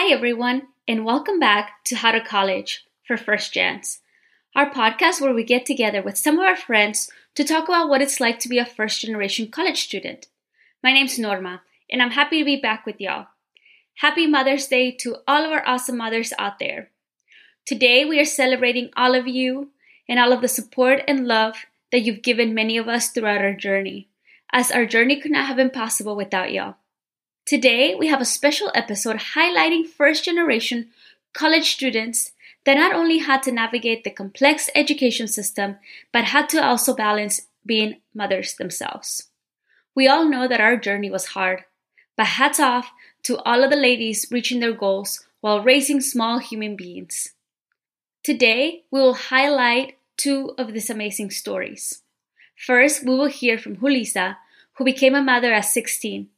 Hi, everyone, and welcome back to How to College for First Gens, our podcast where we get together with some of our friends to talk about what it's like to be a first generation college student. My name's Norma, and I'm happy to be back with y'all. Happy Mother's Day to all of our awesome mothers out there. Today, we are celebrating all of you and all of the support and love that you've given many of us throughout our journey, as our journey could not have been possible without y'all. Today, we have a special episode highlighting first generation college students that not only had to navigate the complex education system, but had to also balance being mothers themselves. We all know that our journey was hard, but hats off to all of the ladies reaching their goals while raising small human beings. Today, we will highlight two of these amazing stories. First, we will hear from Julissa, who became a mother at 16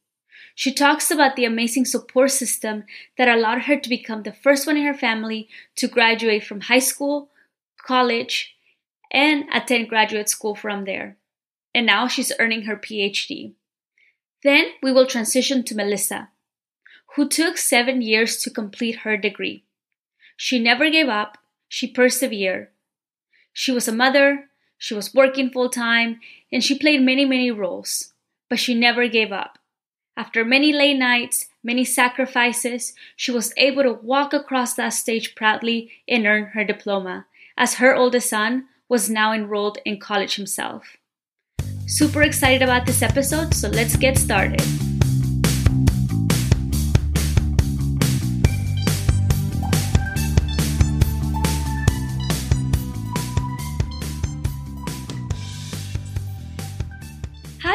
she talks about the amazing support system that allowed her to become the first one in her family to graduate from high school, college, and attend graduate school from there. And now she's earning her PhD. Then we will transition to Melissa, who took seven years to complete her degree. She never gave up, she persevered. She was a mother, she was working full time, and she played many, many roles, but she never gave up. After many late nights, many sacrifices, she was able to walk across that stage proudly and earn her diploma, as her oldest son was now enrolled in college himself. Super excited about this episode, so let's get started.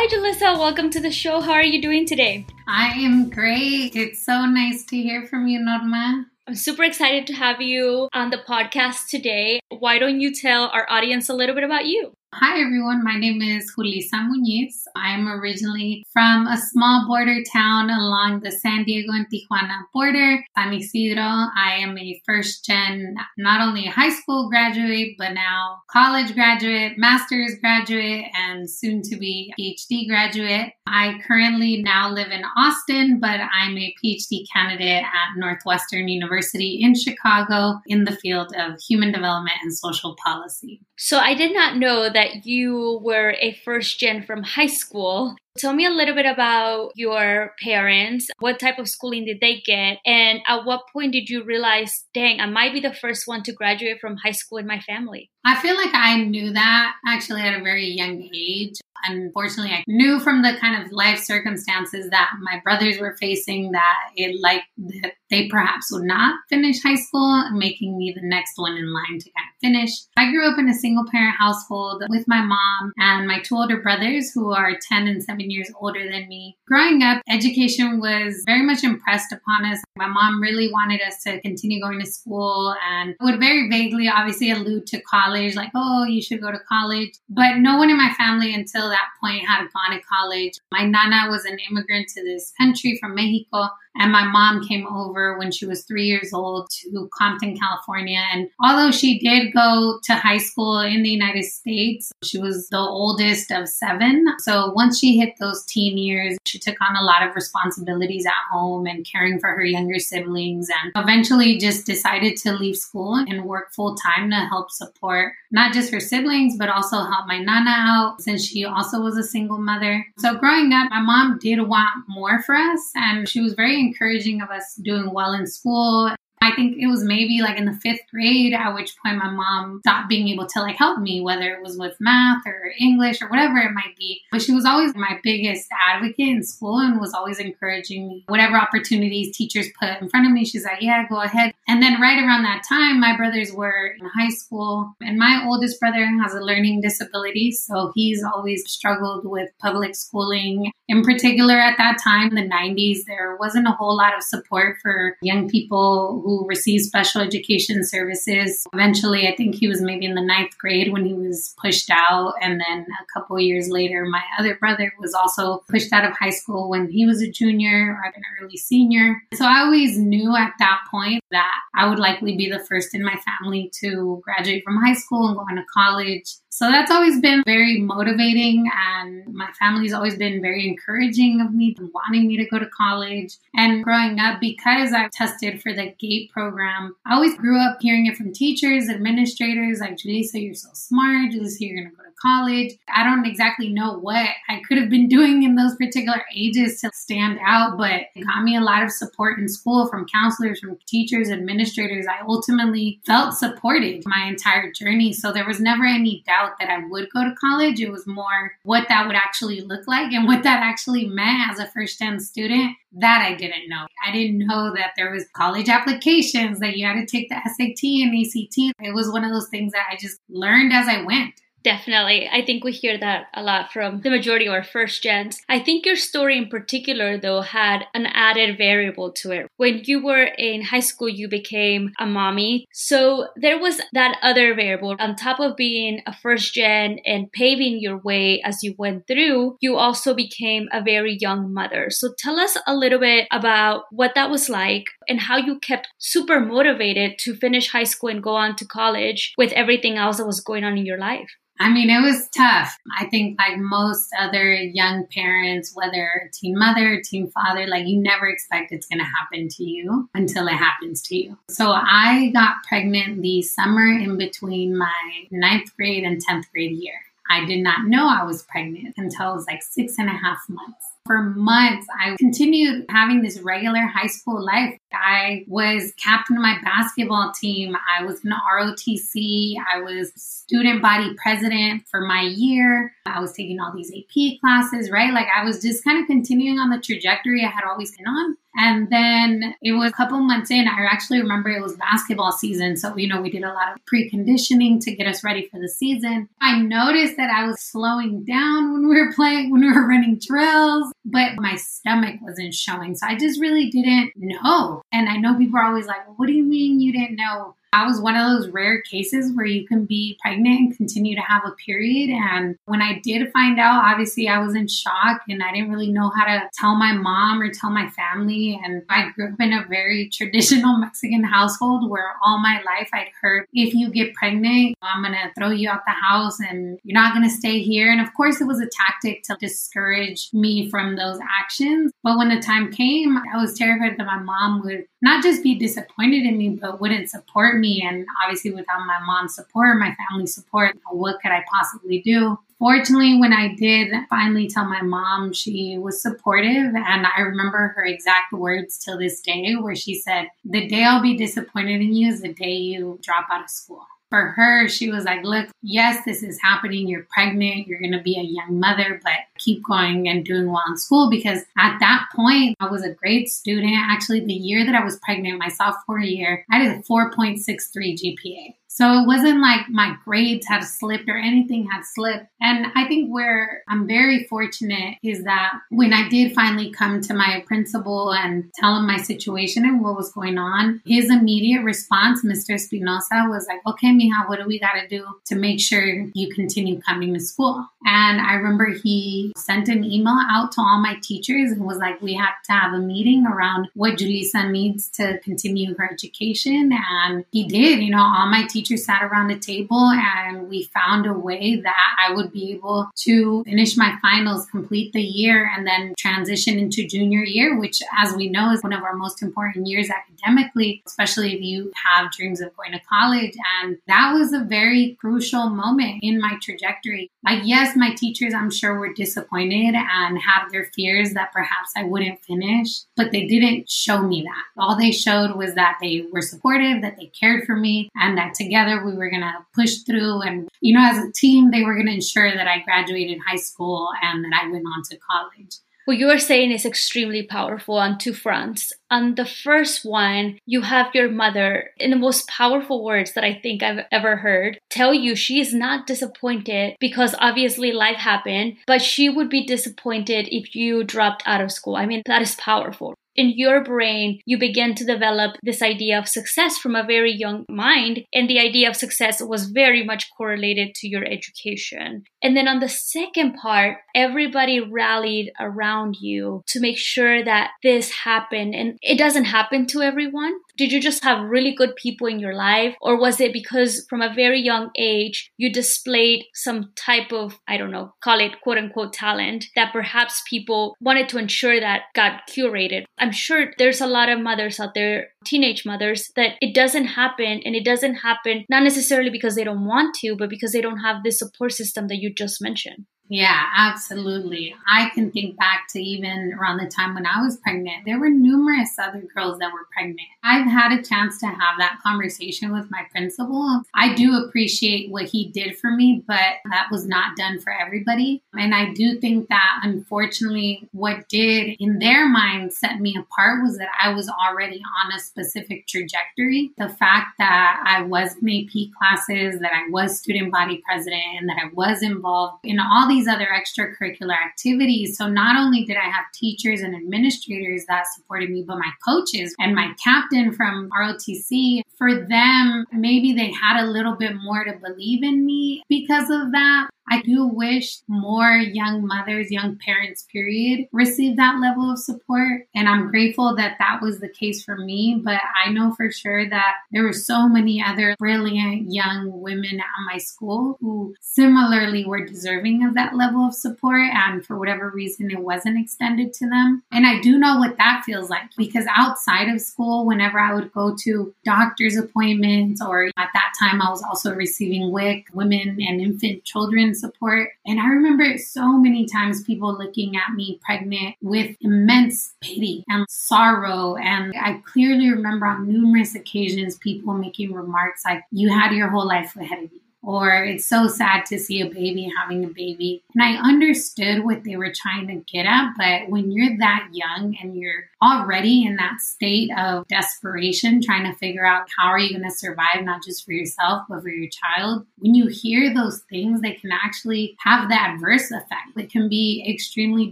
Hi, Julissa. Welcome to the show. How are you doing today? I am great. It's so nice to hear from you, Norma. I'm super excited to have you on the podcast today. Why don't you tell our audience a little bit about you? Hi, everyone. My name is Julissa Muñiz. I'm originally from a small border town along the San Diego and Tijuana border, San Isidro. I am a first gen, not only high school graduate, but now college graduate, master's graduate, and soon to be PhD graduate. I currently now live in Austin, but I'm a PhD candidate at Northwestern University in Chicago in the field of human development and social policy. So I did not know that you were a first gen from high school. Tell me a little bit about your parents. What type of schooling did they get? And at what point did you realize, dang, I might be the first one to graduate from high school in my family? I feel like I knew that actually at a very young age. Unfortunately, I knew from the kind of life circumstances that my brothers were facing that it like that they perhaps would not finish high school, making me the next one in line to kind of finish. I grew up in a single parent household with my mom and my two older brothers who are 10 and 7 years older than me. Growing up, education was very much impressed upon us. My mom really wanted us to continue going to school and would very vaguely obviously allude to college, like, oh, you should go to college. But no one in my family until that point had gone to college. My nana was an immigrant to this country from Mexico. And my mom came over when she was three years old to Compton, California. And although she did go to high school in the United States, she was the oldest of seven. So once she hit those teen years, she took on a lot of responsibilities at home and caring for her younger siblings and eventually just decided to leave school and work full time to help support not just her siblings, but also help my nana out since she also was a single mother. So growing up, my mom did want more for us and she was very encouraging of us doing well in school think it was maybe like in the fifth grade, at which point my mom stopped being able to like help me, whether it was with math or English or whatever it might be. But she was always my biggest advocate in school and was always encouraging me. Whatever opportunities teachers put in front of me, she's like, yeah, go ahead. And then right around that time, my brothers were in high school, and my oldest brother has a learning disability. So he's always struggled with public schooling. In particular, at that time, the 90s, there wasn't a whole lot of support for young people who received special education services. Eventually, I think he was maybe in the ninth grade when he was pushed out. And then a couple years later, my other brother was also pushed out of high school when he was a junior or an early senior. So I always knew at that point that I would likely be the first in my family to graduate from high school and go on to college So that's always been very motivating, and my family's always been very encouraging of me, wanting me to go to college. And growing up, because I tested for the GATE program, I always grew up hearing it from teachers, administrators like, Julissa, you're so smart. Julissa, you're going to go to college. I don't exactly know what I could have been doing in those particular ages to stand out, but it got me a lot of support in school from counselors, from teachers, administrators. I ultimately felt supported my entire journey. So there was never any doubt that I would go to college. It was more what that would actually look like and what that actually meant as a first gen student that I didn't know. I didn't know that there was college applications that you had to take the SAT and ACT. It was one of those things that I just learned as I went. Definitely. I think we hear that a lot from the majority of our first gens. I think your story in particular, though, had an added variable to it. When you were in high school, you became a mommy. So there was that other variable. On top of being a first gen and paving your way as you went through, you also became a very young mother. So tell us a little bit about what that was like and how you kept super motivated to finish high school and go on to college with everything else that was going on in your life. I mean, it was tough. I think, like most other young parents, whether teen mother, teen father, like you never expect it's going to happen to you until it happens to you. So I got pregnant the summer in between my ninth grade and 10th grade year. I did not know I was pregnant until it was like six and a half months for months, I continued having this regular high school life. I was captain of my basketball team. I was in ROTC. I was student body president for my year. I was taking all these AP classes, right? Like I was just kind of continuing on the trajectory I had always been on. And then it was a couple months in, I actually remember it was basketball season. So, you know, we did a lot of preconditioning to get us ready for the season. I noticed that I was slowing down when we were playing, when we were running drills, but my stomach wasn't showing. So I just really didn't know. And I know people are always like, what do you mean you didn't know? I was one of those rare cases where you can be pregnant and continue to have a period. And when I did find out, obviously I was in shock and I didn't really know how to tell my mom or tell my family. And I grew up in a very traditional Mexican household where all my life I'd heard, if you get pregnant, I'm going to throw you out the house and you're not going to stay here. And of course, it was a tactic to discourage me from those actions. But when the time came, I was terrified that my mom would not just be disappointed in me, but wouldn't support me. And obviously, without my mom's support, my family's support, what could I possibly do? Fortunately, when I did finally tell my mom, she was supportive. And I remember her exact words till this day, where she said, The day I'll be disappointed in you is the day you drop out of school for her, she was like, Look, yes, this is happening. You're pregnant. You're going to be a young mother, but keep going and doing well in school. Because at that point, I was a great student. Actually, the year that I was pregnant, my sophomore year, I had a 4.63 GPA. So it wasn't like my grades had slipped or anything had slipped. And I think where I'm very fortunate is that when I did finally come to my principal and tell him my situation and what was going on, his immediate response, Mr. Espinosa, was like, okay, Mija, what do we got to do to make sure you continue coming to school? And I remember he sent an email out to all my teachers and was like, we have to have a meeting around what Julissa needs to continue her education. And he did, you know, all my teachers teachers sat around the table and we found a way that I would be able to finish my finals, complete the year, and then transition into junior year, which, as we know, is one of our most important years academically, especially if you have dreams of going to college. And that was a very crucial moment in my trajectory. Like, yes, my teachers, I'm sure, were disappointed and had their fears that perhaps I wouldn't finish, but they didn't show me that. All they showed was that they were supportive, that they cared for me, and that together together. We were going to push through. And, you know, as a team, they were going to ensure that I graduated high school and that I went on to college. What you are saying is extremely powerful on two fronts. On the first one, you have your mother, in the most powerful words that I think I've ever heard, tell you she is not disappointed because obviously life happened, but she would be disappointed if you dropped out of school. I mean, that is powerful. In your brain, you begin to develop this idea of success from a very young mind. And the idea of success was very much correlated to your education. And then on the second part, everybody rallied around you to make sure that this happened. And it doesn't happen to everyone. Did you just have really good people in your life? Or was it because from a very young age, you displayed some type of, I don't know, call it quote unquote talent that perhaps people wanted to ensure that got curated? I'm sure there's a lot of mothers out there, teenage mothers, that it doesn't happen and it doesn't happen not necessarily because they don't want to, but because they don't have this support system that you just mentioned. Yeah, absolutely. I can think back to even around the time when I was pregnant. There were numerous other girls that were pregnant. I've had a chance to have that conversation with my principal. I do appreciate what he did for me, but that was not done for everybody. And I do think that unfortunately, what did in their mind set me apart was that I was already on a specific trajectory. The fact that I was in AP classes, that I was student body president, and that I was involved in all these these other extracurricular activities. So not only did I have teachers and administrators that supported me, but my coaches and my captain from ROTC, for them, maybe they had a little bit more to believe in me because of that. I do wish more young mothers, young parents, period, receive that level of support. And I'm grateful that that was the case for me. But I know for sure that there were so many other brilliant young women at my school who similarly were deserving of that level of support. And for whatever reason, it wasn't extended to them. And I do know what that feels like because outside of school, whenever I would go to doctor's appointments, or at that time, I was also receiving WIC, women and infant children support. And I remember so many times people looking at me pregnant with immense pity and sorrow. And I clearly remember on numerous occasions people making remarks like, you had your whole life ahead of you or it's so sad to see a baby having a baby. And I understood what they were trying to get at, but when you're that young and you're already in that state of desperation, trying to figure out how are you going to survive, not just for yourself, but for your child, when you hear those things, they can actually have the adverse effect. It can be extremely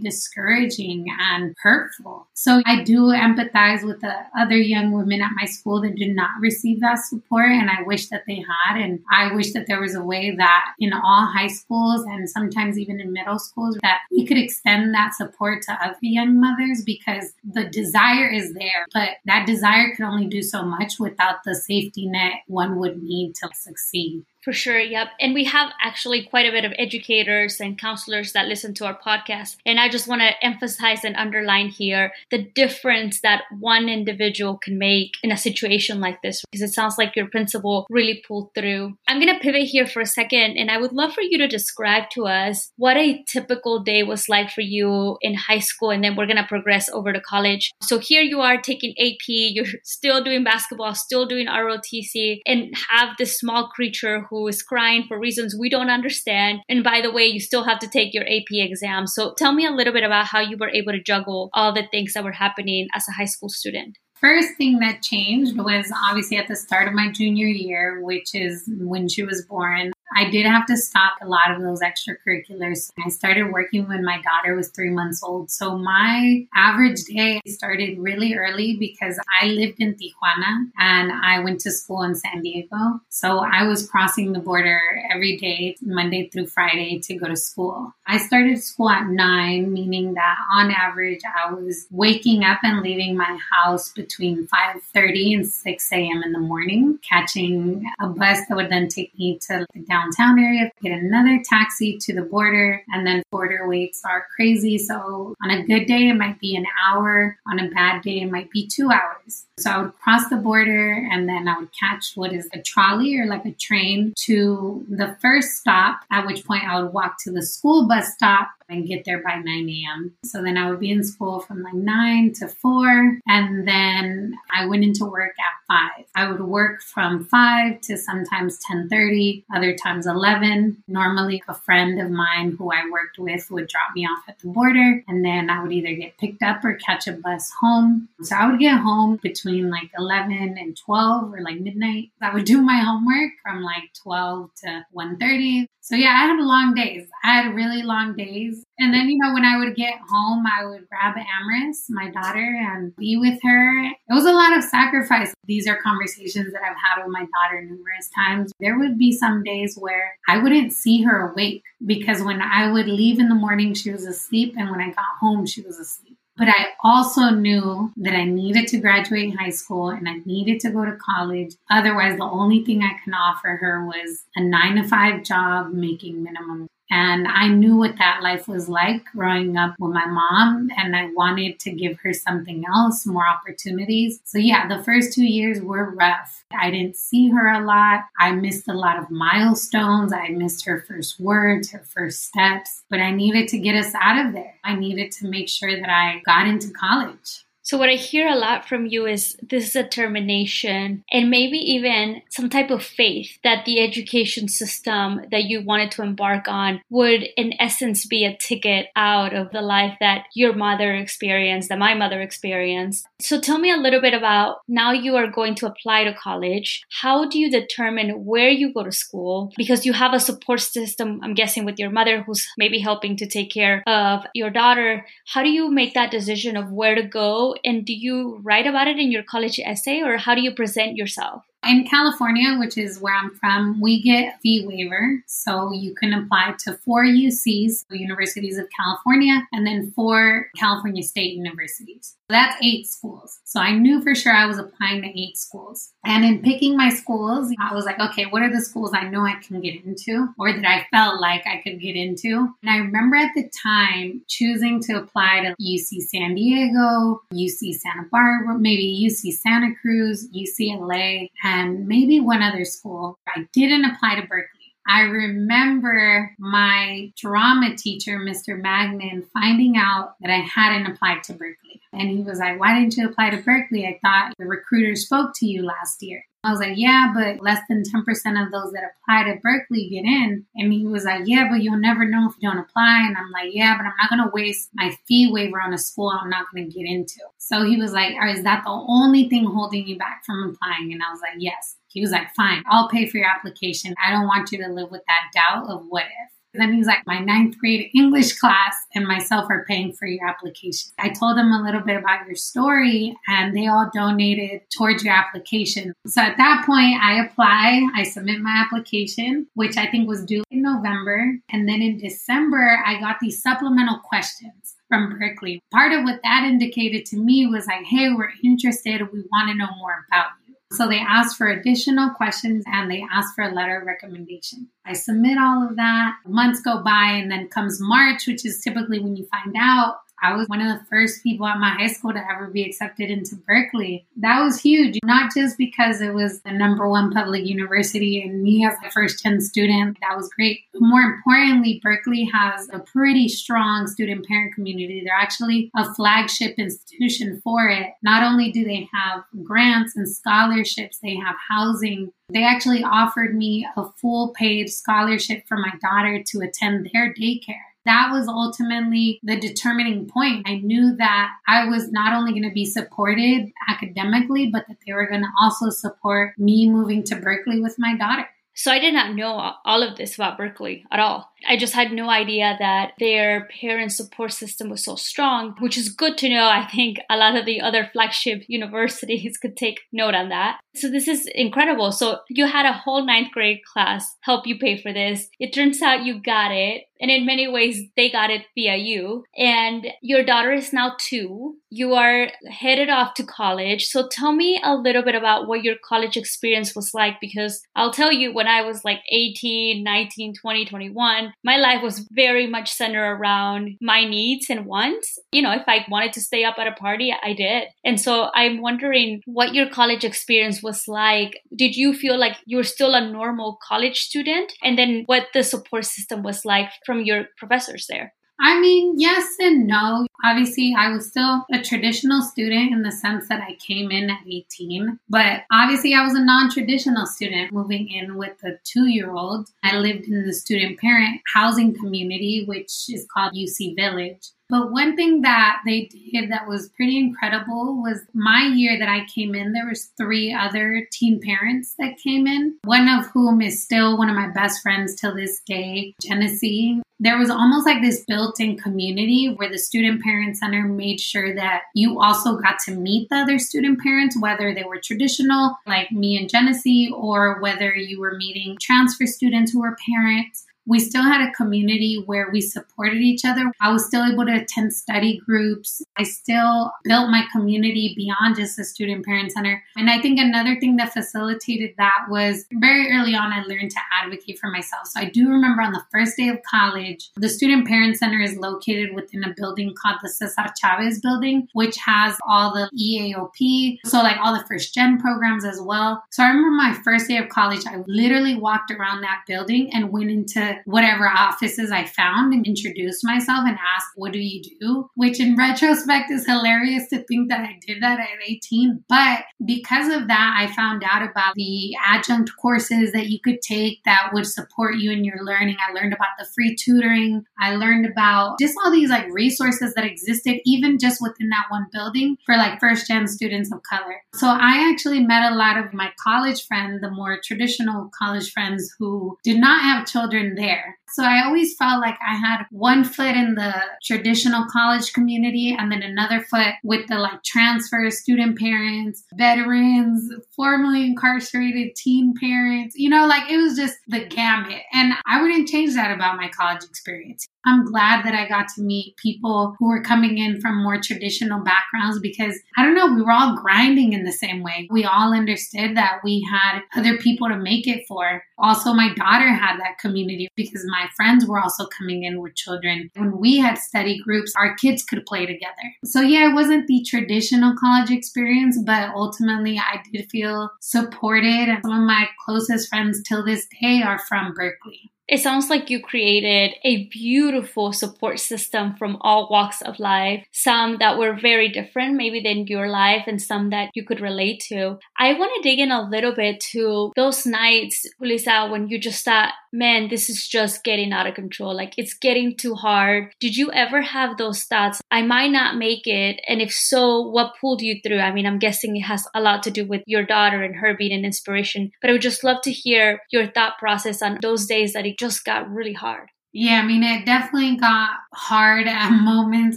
discouraging and hurtful. So I do empathize with the other young women at my school that did not receive that support, and I wish that they had. And I wish that there was a way that in all high schools and sometimes even in middle schools that we could extend that support to other young mothers because the desire is there, but that desire can only do so much without the safety net one would need to succeed. For sure, yep. And we have actually quite a bit of educators and counselors that listen to our podcast. And I just want to emphasize and underline here the difference that one individual can make in a situation like this, because it sounds like your principal really pulled through. I'm going to pivot here for a second, and I would love for you to describe to us what a typical day was like for you in high school, and then we're going to progress over to college. So here you are taking AP, you're still doing basketball, still doing ROTC, and have this small creature who is crying for reasons we don't understand. And by the way, you still have to take your AP exam. So tell me a little bit about how you were able to juggle all the things that were happening as a high school student first thing that changed was obviously at the start of my junior year, which is when she was born. I did have to stop a lot of those extracurriculars. I started working when my daughter was three months old. So my average day started really early because I lived in Tijuana and I went to school in San Diego. So I was crossing the border every day, Monday through Friday, to go to school. I started school at nine, meaning that on average I was waking up and leaving my house between 5:30 and 6 a.m. in the morning, catching a bus that would then take me to the downtown area, get another taxi to the border, and then border waits are crazy. So on a good day, it might be an hour. On a bad day, it might be two hours. So I would cross the border and then I would catch what is a trolley or like a train to the first stop, at which point I would walk to the school bus stop and get there by 9 a.m. So then I would be in school from like 9 to 4. And then I went into work at 5. I would work from 5 to sometimes 10.30, other times 11. Normally a friend of mine who I worked with would drop me off at the border. And then I would either get picked up or catch a bus home. So I would get home between between like 11 and 12 or like midnight. I would do my homework from like 12 to 1.30. So yeah, I had long days. I had really long days. And then, you know, when I would get home, I would grab Amaris, my daughter, and be with her. It was a lot of sacrifice. These are conversations that I've had with my daughter numerous times. There would be some days where I wouldn't see her awake because when I would leave in the morning, she was asleep. And when I got home, she was asleep. But I also knew that I needed to graduate high school and I needed to go to college. Otherwise, the only thing I can offer her was a nine to five job making minimum and I knew what that life was like growing up with my mom, and I wanted to give her something else, more opportunities. So, yeah, the first two years were rough. I didn't see her a lot. I missed a lot of milestones. I missed her first words, her first steps, but I needed to get us out of there. I needed to make sure that I got into college. So, what I hear a lot from you is this determination and maybe even some type of faith that the education system that you wanted to embark on would, in essence, be a ticket out of the life that your mother experienced, that my mother experienced. So, tell me a little bit about now you are going to apply to college. How do you determine where you go to school? Because you have a support system, I'm guessing, with your mother who's maybe helping to take care of your daughter. How do you make that decision of where to go? And do you write about it in your college essay or how do you present yourself? In California, which is where I'm from, we get fee waiver. So you can apply to four UCs, Universities of California, and then four California State Universities. That's eight schools. So I knew for sure I was applying to eight schools. And in picking my schools, I was like, okay, what are the schools I know I can get into or that I felt like I could get into? And I remember at the time choosing to apply to UC San Diego, UC Santa Barbara, maybe UC Santa Cruz, UCLA, and maybe one other school. I didn't apply to Berkeley. I remember my drama teacher, Mr. Magnan, finding out that I hadn't applied to Berkeley. And he was like, Why didn't you apply to Berkeley? I thought the recruiter spoke to you last year. I was like, yeah, but less than 10% of those that apply to Berkeley get in. And he was like, yeah, but you'll never know if you don't apply. And I'm like, yeah, but I'm not going to waste my fee waiver on a school I'm not going to get into. So he was like, is that the only thing holding you back from applying? And I was like, yes. He was like, fine, I'll pay for your application. I don't want you to live with that doubt of what if. That means like my ninth grade English class and myself are paying for your application. I told them a little bit about your story and they all donated towards your application. So at that point, I apply, I submit my application, which I think was due in November. And then in December, I got these supplemental questions from Berkeley. Part of what that indicated to me was like, hey, we're interested. We want to know more about you. So they ask for additional questions and they ask for a letter of recommendation. I submit all of that. Months go by and then comes March, which is typically when you find out I was one of the first people at my high school to ever be accepted into Berkeley. That was huge, not just because it was the number one public university and me as the first gen student, that was great. But more importantly, Berkeley has a pretty strong student parent community. They're actually a flagship institution for it. Not only do they have grants and scholarships, they have housing. They actually offered me a full paid scholarship for my daughter to attend their daycare that was ultimately the determining point. I knew that I was not only going to be supported academically, but that they were going to also support me moving to Berkeley with my daughter. So I did not know all of this about Berkeley at all. I just had no idea that their parent support system was so strong, which is good to know. I think a lot of the other flagship universities could take note on that. So this is incredible. So you had a whole ninth grade class help you pay for this. It turns out you got it. And in many ways, they got it via you. And your daughter is now two. You are headed off to college. So tell me a little bit about what your college experience was like, because I'll tell you, when I was like 18, 19, 20, 21, my life was very much centered around my needs and wants. You know, if I wanted to stay up at a party, I did. And so I'm wondering what your college experience was like. Did you feel like you were still a normal college student? And then what the support system was like from your professors there? I mean, yes and no. Obviously, I was still a traditional student in the sense that I came in at 18, but obviously, I was a non traditional student moving in with a two year old. I lived in the student parent housing community, which is called UC Village. But one thing that they did that was pretty incredible was my year that I came in, there was three other teen parents that came in, one of whom is still one of my best friends till this day, Genesee there was almost like this built in community where the student parent center made sure that you also got to meet the other student parents, whether they were traditional, like me and Genesee, or whether you were meeting transfer students who were parents we still had a community where we supported each other. I was still able to attend study groups. I still built my community beyond just the student parent center. And I think another thing that facilitated that was very early on, I learned to advocate for myself. So I do remember on the first day of college, the student parent center is located within a building called the Cesar Chavez building, which has all the EAOP. So like all the first gen programs as well. So I remember my first day of college, I literally walked around that building and went into whatever offices I found and introduced myself and asked, What do you do? Which in retrospect is hilarious to think that I did that at 18. But because of that, I found out about the adjunct courses that you could take that would support you in your learning. I learned about the free tutoring. I learned about just all these like resources that existed, even just within that one building for like first gen students of color. So I actually met a lot of my college friends, the more traditional college friends who did not have children there. So I always felt like I had one foot in the traditional college community and then another foot with the like transfer student parents, veterans, formerly incarcerated teen parents. You know, like it was just the gamut. And I wouldn't change that about my college experience. I'm glad that I got to meet people who were coming in from more traditional backgrounds because I don't know, we were all grinding in the same way. We all understood that we had other people to make it for. Also, my daughter had that community because my friends were also coming in with children. When we had study groups, our kids could play together. So, yeah, it wasn't the traditional college experience, but ultimately I did feel supported. And some of my closest friends till this day are from Berkeley. It sounds like you created a beautiful support system from all walks of life, some that were very different, maybe than your life, and some that you could relate to. I want to dig in a little bit to those nights, Lisa, when you just thought, man, this is just getting out of control. Like it's getting too hard. Did you ever have those thoughts? I might not make it. And if so, what pulled you through? I mean, I'm guessing it has a lot to do with your daughter and her being an inspiration, but I would just love to hear your thought process on those days that it just got really hard. Yeah, I mean, it definitely got hard at moments,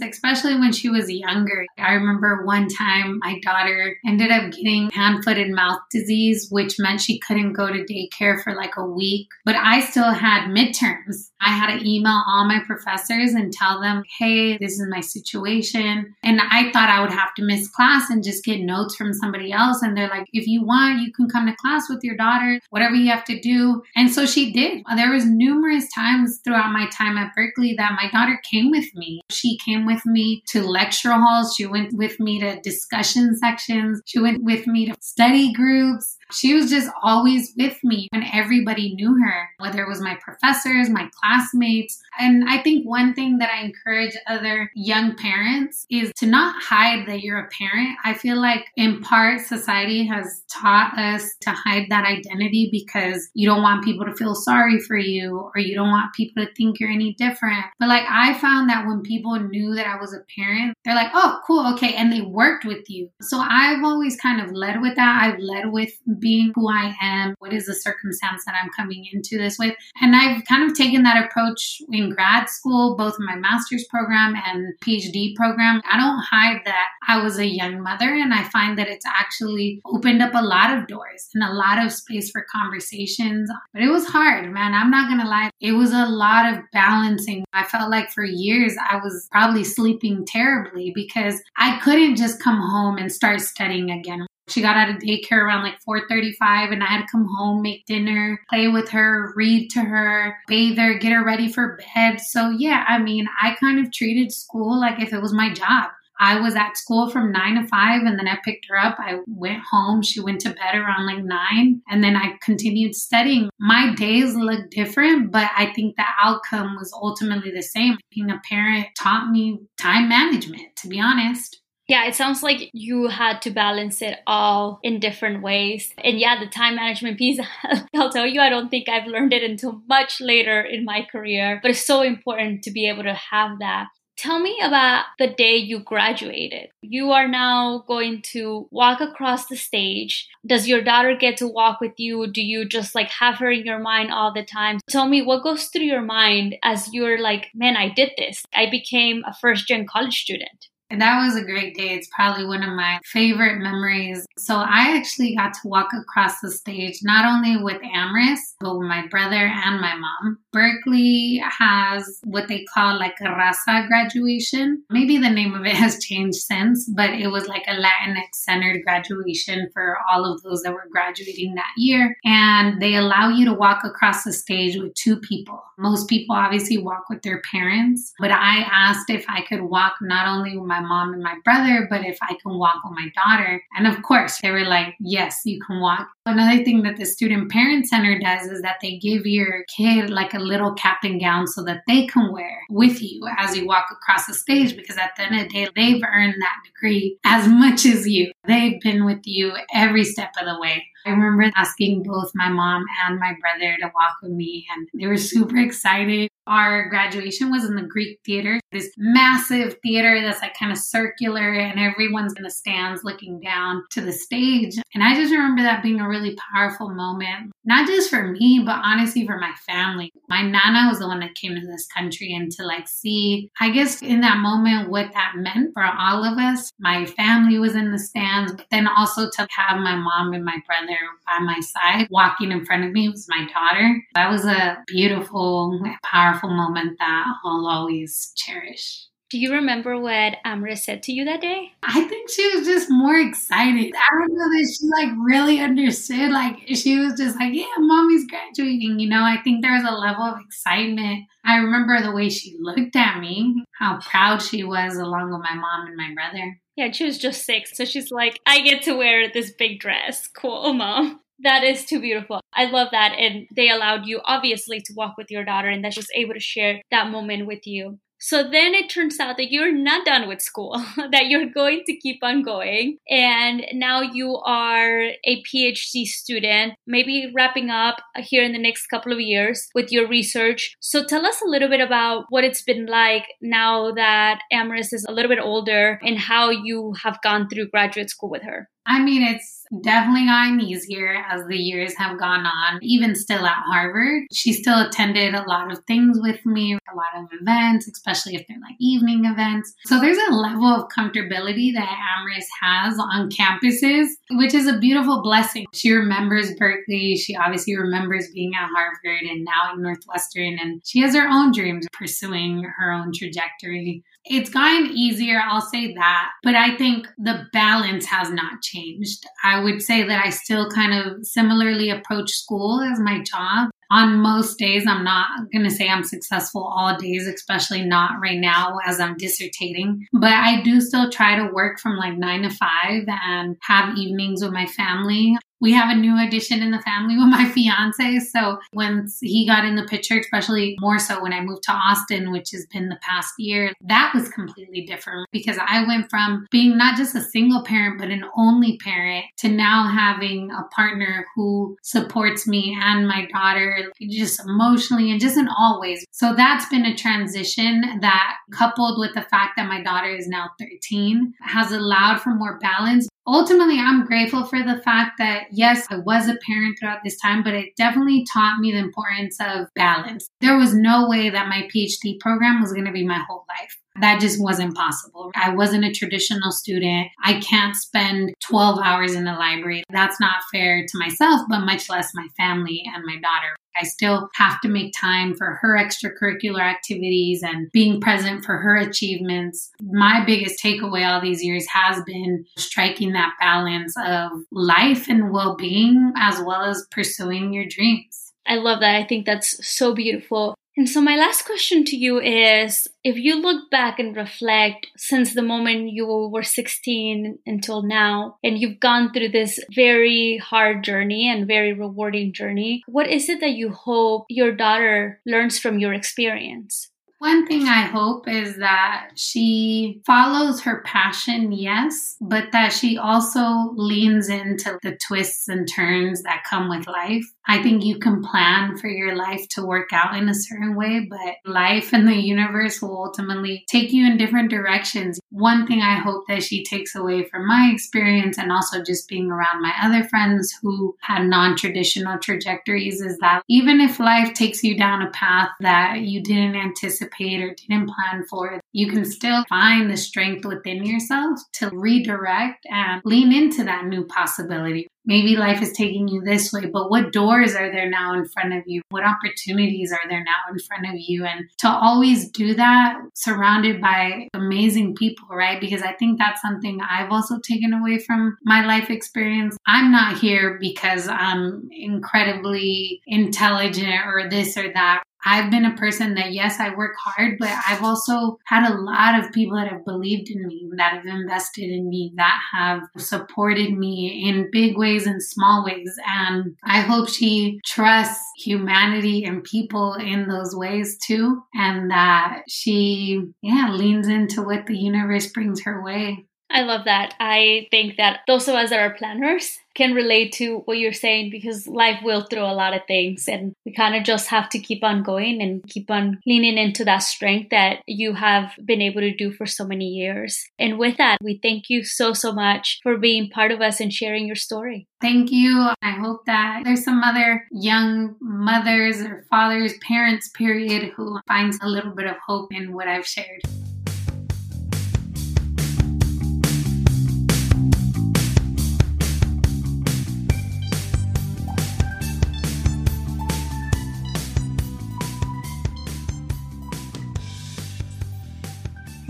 especially when she was younger. I remember one time my daughter ended up getting hand, foot, and mouth disease, which meant she couldn't go to daycare for like a week. But I still had midterms. I had to email all my professors and tell them, hey, this is my situation. And I thought I would have to miss class and just get notes from somebody else. And they're like, if you want, you can come to class with your daughter, whatever you have to do. And so she did. There was numerous times throughout my time at Berkeley that my daughter came with me. She came with me to lecture halls. She went with me to discussion sections. She went with me to study groups. She was just always with me and everybody knew her, whether it was my professors, my classmates. And I think one thing that I encourage other young parents is to not hide that you're a parent. I feel like in part society has taught us to hide that identity because you don't want people to feel sorry for you or you don't want people to think you're any different. But like I found that when people knew that I was a parent, they're like, oh, cool, okay. And they worked with you. So I've always kind of led with that. I've led with being who I am. What is the circumstance that I'm coming into this with? And I've kind of taken that approach in grad school, both in my master's program and PhD program. I don't hide that I was a young mother, and I find that it's actually opened up a lot of doors and a lot of space for conversations. But it was hard, man. I'm not going to lie. It was a lot of balancing. I felt like for years I was probably sleeping terribly because I couldn't just come home and start studying again. She got out of daycare around like 4:35 and I had to come home, make dinner, play with her, read to her, bathe her, get her ready for bed. So yeah, I mean, I kind of treated school like if it was my job. I was at school from nine to five and then I picked her up. I went home. She went to bed around like nine and then I continued studying. My days look different, but I think the outcome was ultimately the same. Being a parent taught me time management, to be honest. Yeah, it sounds like you had to balance it all in different ways. And yeah, the time management piece, I'll tell you, I don't think I've learned it until much later in my career, but it's so important to be able to have that. Tell me about the day you graduated. You are now going to walk across the stage. Does your daughter get to walk with you? Do you just like have her in your mind all the time? Tell me what goes through your mind as you're like, man, I did this. I became a first gen college student. That was a great day. It's probably one of my favorite memories. So I actually got to walk across the stage, not only with Amris, but with my brother and my mom. Berkeley has what they call like a Raza graduation. Maybe the name of it has changed since, but it was like a Latinx centered graduation for all of those that were graduating that year. And they allow you to walk across the stage with two people. Most people obviously walk with their parents, but I asked if I could walk not only with my my mom and my brother, but if I can walk with my daughter. And of course, they were like, yes, you can walk. Another thing that the Student Parent Center does is that they give your kid like a little cap and gown so that they can wear with you as you walk across the stage because at the end of the day, they've earned that degree as much as you. They've been with you every step of the way. I remember asking both my mom and my brother to walk with me, and they were super excited. Our graduation was in the Greek theater, this massive theater that's like kind of circular, and everyone's in the stands looking down to the stage. And I just remember that being a really powerful moment, not just for me, but honestly for my family. My nana was the one that came to this country, and to like see, I guess, in that moment, what that meant for all of us. My family was in the stands, but then also to have my mom and my brother by my side. Walking in front of me was my daughter. That was a beautiful, powerful moment that I'll always cherish. Do you remember what Amra said to you that day? I think she was just more excited. I don't know that she like really understood. Like she was just like, "Yeah, mommy's graduating." You know, I think there was a level of excitement. I remember the way she looked at me, how proud she was, along with my mom and my brother. Yeah, she was just six. So she's like, I get to wear this big dress. Cool, mom. That is too beautiful. I love that. And they allowed you, obviously, to walk with your daughter and that she was able to share that moment with you. So then it turns out that you're not done with school, that you're going to keep on going. And now you are a PhD student, maybe wrapping up here in the next couple of years with your research. So tell us a little bit about what it's been like now that Amris is a little bit older and how you have gone through graduate school with her. I mean, it's definitely gotten easier as the years have gone on. Even still at Harvard, she still attended a lot of things with me, a lot of events, especially if they're like evening events. So there's a level of comfortability that Amris has on campuses, which is a beautiful blessing. She remembers Berkeley. She obviously remembers being at Harvard and now at Northwestern, and she has her own dreams pursuing her own trajectory. It's gotten easier, I'll say that, but I think the balance has not changed. I would say that I still kind of similarly approach school as my job on most days, I'm not going to say I'm successful all days, especially not right now as I'm dissertating. But I do still try to work from like nine to five and have evenings with my family we have a new addition in the family with my fiance. So once he got in the picture, especially more so when I moved to Austin, which has been the past year, that was completely different because I went from being not just a single parent, but an only parent to now having a partner who supports me and my daughter just emotionally and just in all ways. So that's been a transition that coupled with the fact that my daughter is now 13 has allowed for more balance ultimately, I'm grateful for the fact that, yes, I was a parent throughout this time, but it definitely taught me the importance of balance. There was no way that my PhD program was going to be my whole life. That just wasn't possible. I wasn't a traditional student. I can't spend 12 hours in the library. That's not fair to myself, but much less my family and my daughter. I still have to make time for her extracurricular activities and being present for her achievements. My biggest takeaway all these years has been striking that balance of life and well being as well as pursuing your dreams. I love that. I think that's so beautiful. And so, my last question to you is if you look back and reflect since the moment you were 16 until now, and you've gone through this very hard journey and very rewarding journey, what is it that you hope your daughter learns from your experience? One thing I hope is that she follows her passion, yes, but that she also leans into the twists and turns that come with life. I think you can plan for your life to work out in a certain way, but life and the universe will ultimately take you in different directions. One thing I hope that she takes away from my experience and also just being around my other friends who had non traditional trajectories is that even if life takes you down a path that you didn't anticipate or didn't plan for, you can still find the strength within yourself to redirect and lean into that new possibility maybe life is taking you this way, but what doors are there now in front of you? What opportunities are there now in front of you? And to always do that surrounded by amazing people, right? Because I think that's something I've also taken away from my life experience. I'm not here because I'm incredibly intelligent or this or that. I've been a person that, yes, I work hard, but I've also had a lot of people that have believed in me, that have invested in me, that have supported me in big ways and small ways. And I hope she trusts humanity and people in those ways too. And that she, yeah, leans into what the universe brings her way. I love that. I think that those of us that are planners can relate to what you're saying because life will throw a lot of things and we kind of just have to keep on going and keep on leaning into that strength that you have been able to do for so many years. And with that, we thank you so, so much for being part of us and sharing your story. Thank you. I hope that there's some other young mothers or fathers, parents, period, who finds a little bit of hope in what I've shared.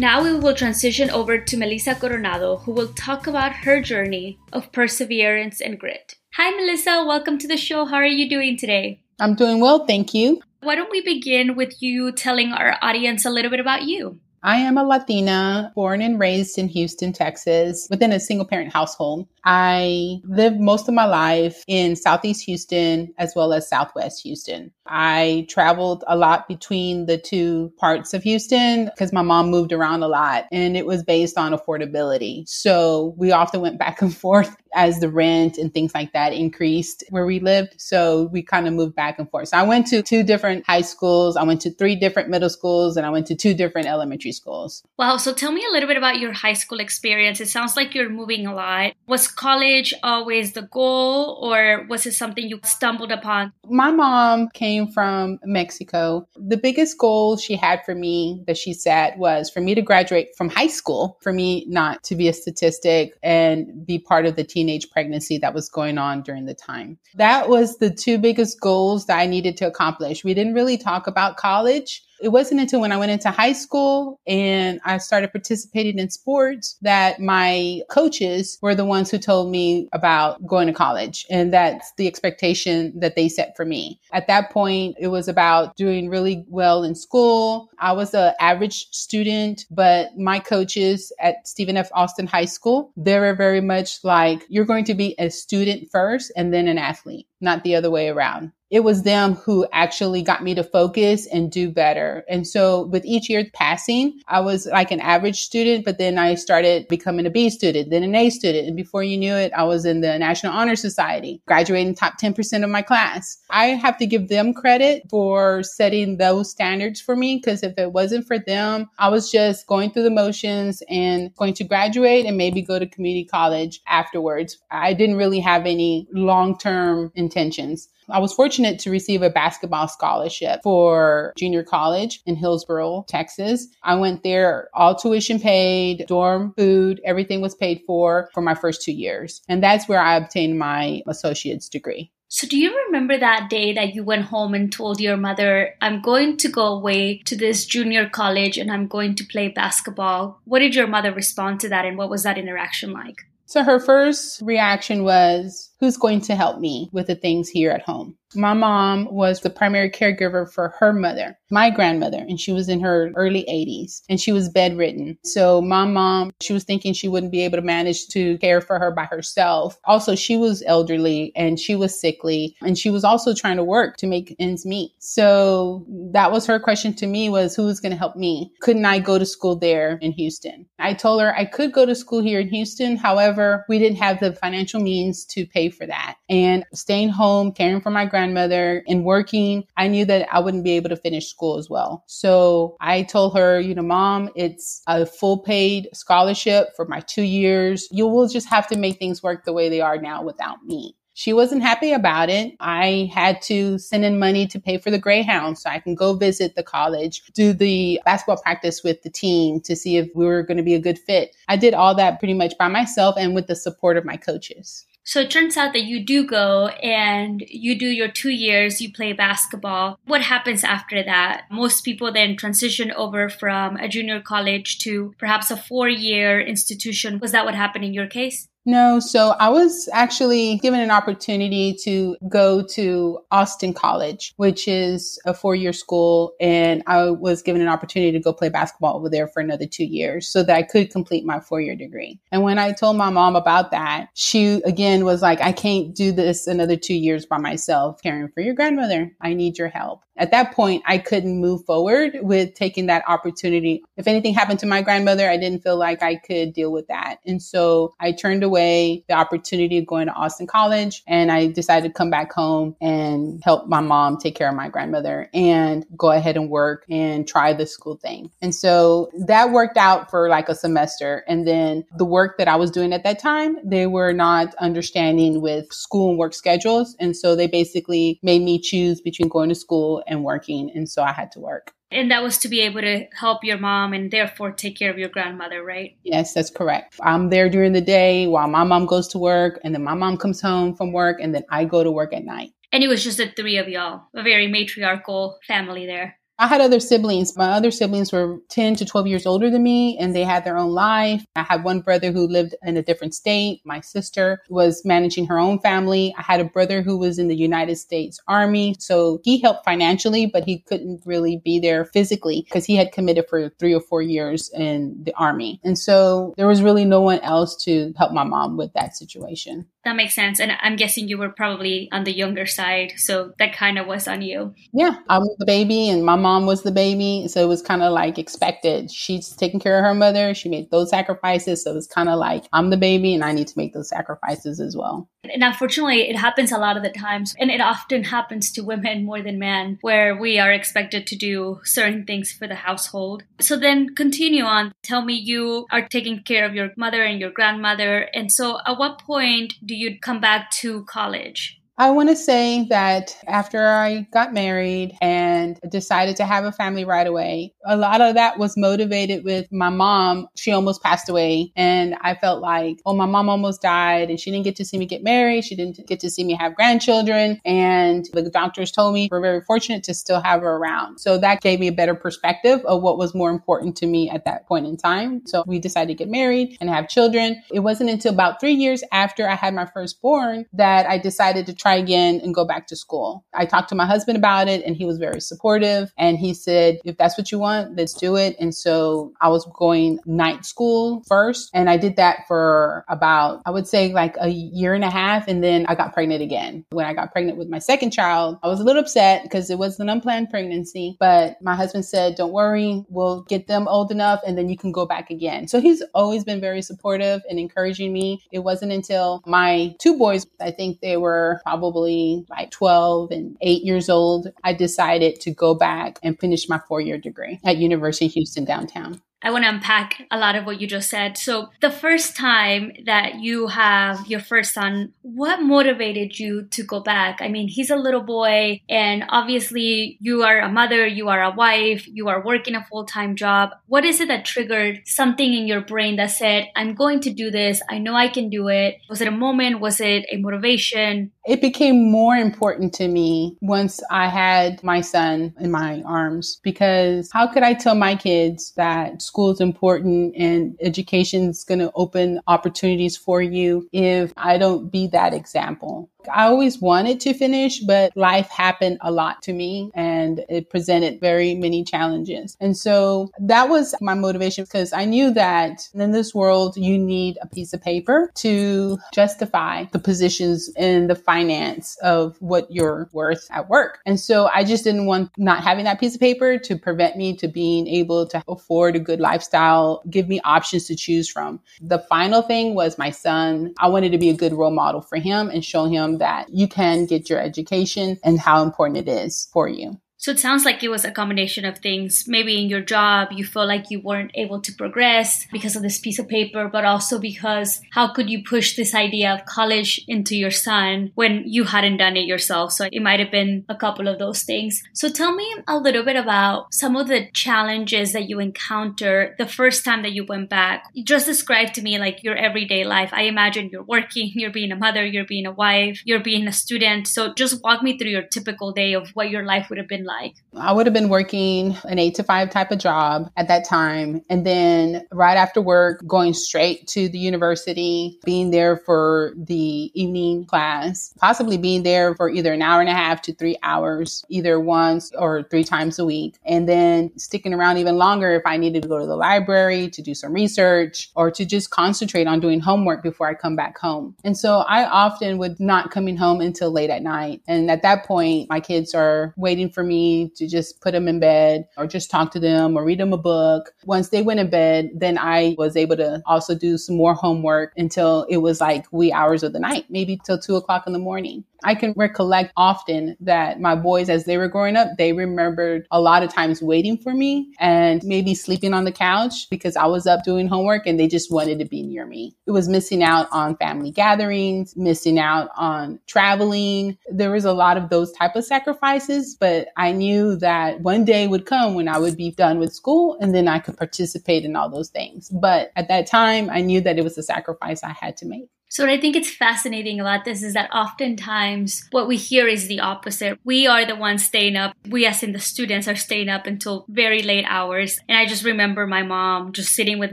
Now we will transition over to Melissa Coronado, who will talk about her journey of perseverance and grit. Hi, Melissa. Welcome to the show. How are you doing today? I'm doing well, thank you. Why don't we begin with you telling our audience a little bit about you? I am a Latina born and raised in Houston, Texas, within a single parent household. I lived most of my life in Southeast Houston as well as Southwest Houston. I traveled a lot between the two parts of Houston because my mom moved around a lot and it was based on affordability. So we often went back and forth as the rent and things like that increased where we lived. So we kind of moved back and forth. So I went to two different high schools. I went to three different middle schools and I went to two different elementary schools. Wow. So tell me a little bit about your high school experience. It sounds like you're moving a lot. Was college always the goal or was it something you stumbled upon? My mom came from Mexico. The biggest goal she had for me that she set was for me to graduate from high school, for me not to be a statistic and be part of the teenage pregnancy that was going on during the time. That was the two biggest goals that I needed to accomplish. We didn't really talk about college it wasn't until when I went into high school and I started participating in sports that my coaches were the ones who told me about going to college. And that's the expectation that they set for me. At that point, it was about doing really well in school. I was an average student, but my coaches at Stephen F. Austin High School, they were very much like, you're going to be a student first and then an athlete, not the other way around it was them who actually got me to focus and do better. And so with each year passing, I was like an average student, but then I started becoming a B student, then an A student. And before you knew it, I was in the National Honor Society, graduating top 10% of my class. I have to give them credit for setting those standards for me because if it wasn't for them, I was just going through the motions and going to graduate and maybe go to community college afterwards. I didn't really have any long term intentions. I was fortunate to receive a basketball scholarship for junior college in Hillsboro, Texas. I went there, all tuition paid, dorm, food, everything was paid for for my first two years. And that's where I obtained my associate's degree. So, do you remember that day that you went home and told your mother, I'm going to go away to this junior college and I'm going to play basketball? What did your mother respond to that and what was that interaction like? So her first reaction was, who's going to help me with the things here at home? My mom was the primary caregiver for her mother, my grandmother, and she was in her early 80s and she was bedridden. So my mom, she was thinking she wouldn't be able to manage to care for her by herself. Also, she was elderly and she was sickly and she was also trying to work to make ends meet. So that was her question to me was who's going to help me? Couldn't I go to school there in Houston? I told her I could go to school here in Houston. However, we didn't have the financial means to pay for that. And staying home, caring for my grandmother grandmother and working, I knew that I wouldn't be able to finish school as well. So I told her, you know, mom, it's a full paid scholarship for my two years. You will just have to make things work the way they are now without me. She wasn't happy about it. I had to send in money to pay for the Greyhound so I can go visit the college, do the basketball practice with the team to see if we were going to be a good fit. I did all that pretty much by myself and with the support of my coaches. So it turns out that you do go and you do your two years, you play basketball. What happens after that? Most people then transition over from a junior college to perhaps a four year institution. Was that what happened in your case? No, so I was actually given an opportunity to go to Austin College, which is a four year school. And I was given an opportunity to go play basketball over there for another two years so that I could complete my four year degree. And when I told my mom about that, she again was like, I can't do this another two years by myself, caring for your grandmother. I need your help. At that point, I couldn't move forward with taking that opportunity. If anything happened to my grandmother, I didn't feel like I could deal with that. And so I turned away the opportunity of going to Austin College and I decided to come back home and help my mom take care of my grandmother and go ahead and work and try the school thing. And so that worked out for like a semester. And then the work that I was doing at that time, they were not understanding with school and work schedules. And so they basically made me choose between going to school and working. And so I had to work. And that was to be able to help your mom and therefore take care of your grandmother, right? Yes, that's correct. I'm there during the day while my mom goes to work, and then my mom comes home from work, and then I go to work at night. And it was just the three of y'all, a very matriarchal family there. I had other siblings. My other siblings were 10 to 12 years older than me and they had their own life. I had one brother who lived in a different state. My sister was managing her own family. I had a brother who was in the United States Army. So he helped financially, but he couldn't really be there physically because he had committed for three or four years in the Army. And so there was really no one else to help my mom with that situation. That makes sense. And I'm guessing you were probably on the younger side. So that kind of was on you. Yeah. I was the baby and my mom was the baby. So it was kind of like expected. She's taking care of her mother. She made those sacrifices. So it was kind of like, I'm the baby and I need to make those sacrifices as well. And unfortunately, it happens a lot of the times. And it often happens to women more than men, where we are expected to do certain things for the household. So then continue on. Tell me you are taking care of your mother and your grandmother. And so at what point do you come back to college? I want to say that after I got married and decided to have a family right away, a lot of that was motivated with my mom. She almost passed away. And I felt like, oh, my mom almost died and she didn't get to see me get married. She didn't get to see me have grandchildren. And the doctors told me we're very fortunate to still have her around. So that gave me a better perspective of what was more important to me at that point in time. So we decided to get married and have children. It wasn't until about three years after I had my firstborn that I decided to try try again and go back to school. I talked to my husband about it and he was very supportive. And he said, if that's what you want, let's do it. And so I was going night school first. And I did that for about, I would say like a year and a half. And then I got pregnant again. When I got pregnant with my second child, I was a little upset because it was an unplanned pregnancy. But my husband said, don't worry, we'll get them old enough and then you can go back again. So he's always been very supportive and encouraging me. It wasn't until my two boys, I think they were probably probably like 12 and 8 years old, I decided to go back and finish my four year degree at University of Houston downtown. I want to unpack a lot of what you just said. So, the first time that you have your first son, what motivated you to go back? I mean, he's a little boy, and obviously, you are a mother, you are a wife, you are working a full time job. What is it that triggered something in your brain that said, I'm going to do this, I know I can do it? Was it a moment? Was it a motivation? It became more important to me once I had my son in my arms because how could I tell my kids that school is important and education is going to open opportunities for you if I don't be that example? I always wanted to finish, but life happened a lot to me and it presented very many challenges. And so that was my motivation because I knew that in this world, you need a piece of paper to justify the positions in the finance of what you're worth at work. And so I just didn't want not having that piece of paper to prevent me to being able to afford a good lifestyle, give me options to choose from. The final thing was my son. I wanted to be a good role model for him and show him that you can get your education and how important it is for you. So it sounds like it was a combination of things. Maybe in your job, you feel like you weren't able to progress because of this piece of paper, but also because how could you push this idea of college into your son when you hadn't done it yourself? So it might have been a couple of those things. So tell me a little bit about some of the challenges that you encountered the first time that you went back. Just describe to me like your everyday life. I imagine you're working, you're being a mother, you're being a wife, you're being a student. So just walk me through your typical day of what your life would have been like? I would have been working an eight to five type of job at that time. And then right after work, going straight to the university, being there for the evening class, possibly being there for either an hour and a half to three hours, either once or three times a week. And then sticking around even longer if I needed to go to the library to do some research or to just concentrate on doing homework before I come back home. And so I often would not coming home until late at night. And at that point, my kids are waiting for me to just put them in bed or just talk to them or read them a book. Once they went in bed, then I was able to also do some more homework until it was like wee hours of the night, maybe till two o'clock in the morning. I can recollect often that my boys, as they were growing up, they remembered a lot of times waiting for me and maybe sleeping on the couch because I was up doing homework and they just wanted to be near me. It was missing out on family gatherings, missing out on traveling. There was a lot of those type of sacrifices, but I knew that one day would come when I would be done with school and then I could participate in all those things. But at that time, I knew that it was a sacrifice I had to make. So, what I think it's fascinating about this is that oftentimes what we hear is the opposite. We are the ones staying up. We, as in the students, are staying up until very late hours. And I just remember my mom just sitting with